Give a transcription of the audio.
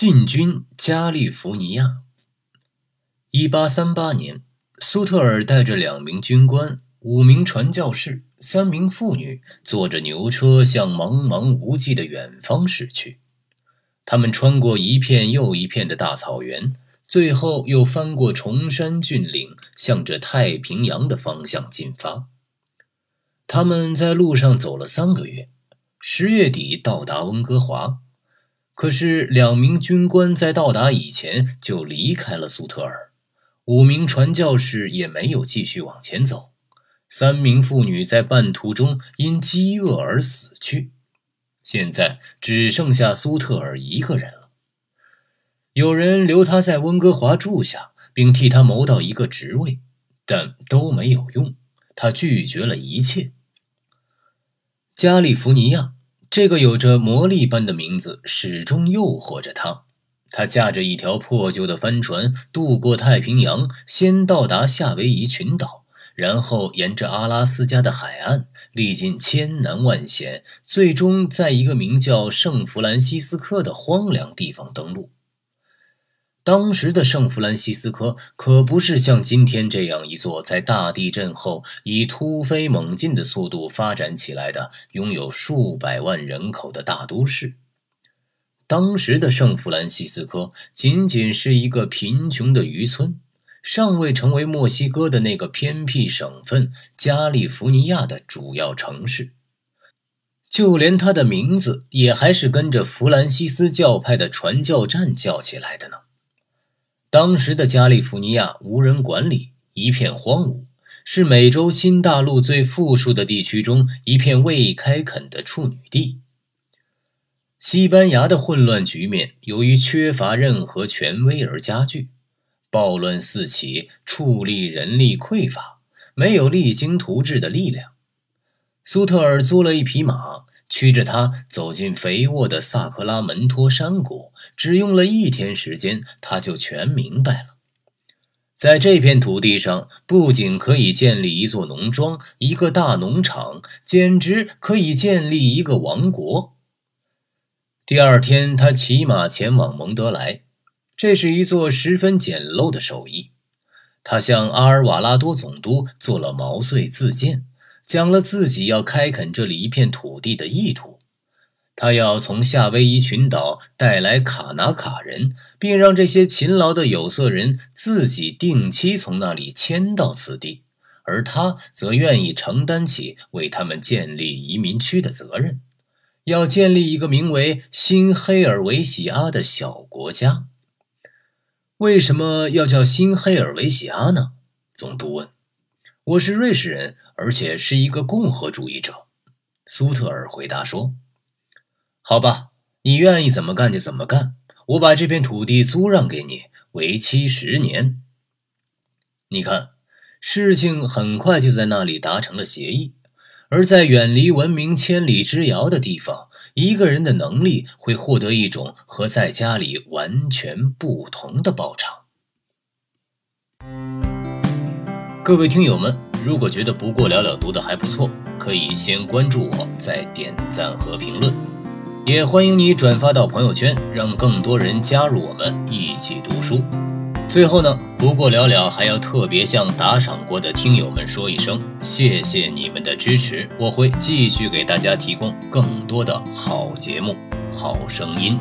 进军加利福尼亚。一八三八年，苏特尔带着两名军官、五名传教士、三名妇女，坐着牛车向茫茫无际的远方驶去。他们穿过一片又一片的大草原，最后又翻过崇山峻岭，向着太平洋的方向进发。他们在路上走了三个月，十月底到达温哥华。可是，两名军官在到达以前就离开了苏特尔，五名传教士也没有继续往前走，三名妇女在半途中因饥饿而死去。现在只剩下苏特尔一个人了。有人留他在温哥华住下，并替他谋到一个职位，但都没有用，他拒绝了一切。加利福尼亚。这个有着魔力般的名字始终诱惑着他。他驾着一条破旧的帆船渡过太平洋，先到达夏威夷群岛，然后沿着阿拉斯加的海岸，历尽千难万险，最终在一个名叫圣弗兰西斯科的荒凉地方登陆。当时的圣弗兰西斯科可不是像今天这样一座在大地震后以突飞猛进的速度发展起来的、拥有数百万人口的大都市。当时的圣弗兰西斯科仅仅是一个贫穷的渔村，尚未成为墨西哥的那个偏僻省份加利福尼亚的主要城市。就连它的名字也还是跟着弗兰西斯教派的传教站叫起来的呢。当时的加利福尼亚无人管理，一片荒芜，是美洲新大陆最富庶的地区中一片未开垦的处女地。西班牙的混乱局面由于缺乏任何权威而加剧，暴乱四起，处力人力匮乏，没有励精图治的力量。苏特尔租了一匹马。驱着他走进肥沃的萨克拉门托山谷，只用了一天时间，他就全明白了。在这片土地上，不仅可以建立一座农庄、一个大农场，简直可以建立一个王国。第二天，他骑马前往蒙德莱，这是一座十分简陋的手艺。他向阿尔瓦拉多总督做了毛遂自荐。讲了自己要开垦这里一片土地的意图，他要从夏威夷群岛带来卡纳卡人，并让这些勤劳的有色人自己定期从那里迁到此地，而他则愿意承担起为他们建立移民区的责任，要建立一个名为新黑尔维西阿的小国家。为什么要叫新黑尔维西阿呢？总督问。我是瑞士人。而且是一个共和主义者，苏特尔回答说：“好吧，你愿意怎么干就怎么干。我把这片土地租让给你，为期十年。你看，事情很快就在那里达成了协议。而在远离文明千里之遥的地方，一个人的能力会获得一种和在家里完全不同的报偿。”各位听友们。如果觉得不过了了读的还不错，可以先关注我，再点赞和评论，也欢迎你转发到朋友圈，让更多人加入我们一起读书。最后呢，不过了了还要特别向打赏过的听友们说一声，谢谢你们的支持，我会继续给大家提供更多的好节目、好声音。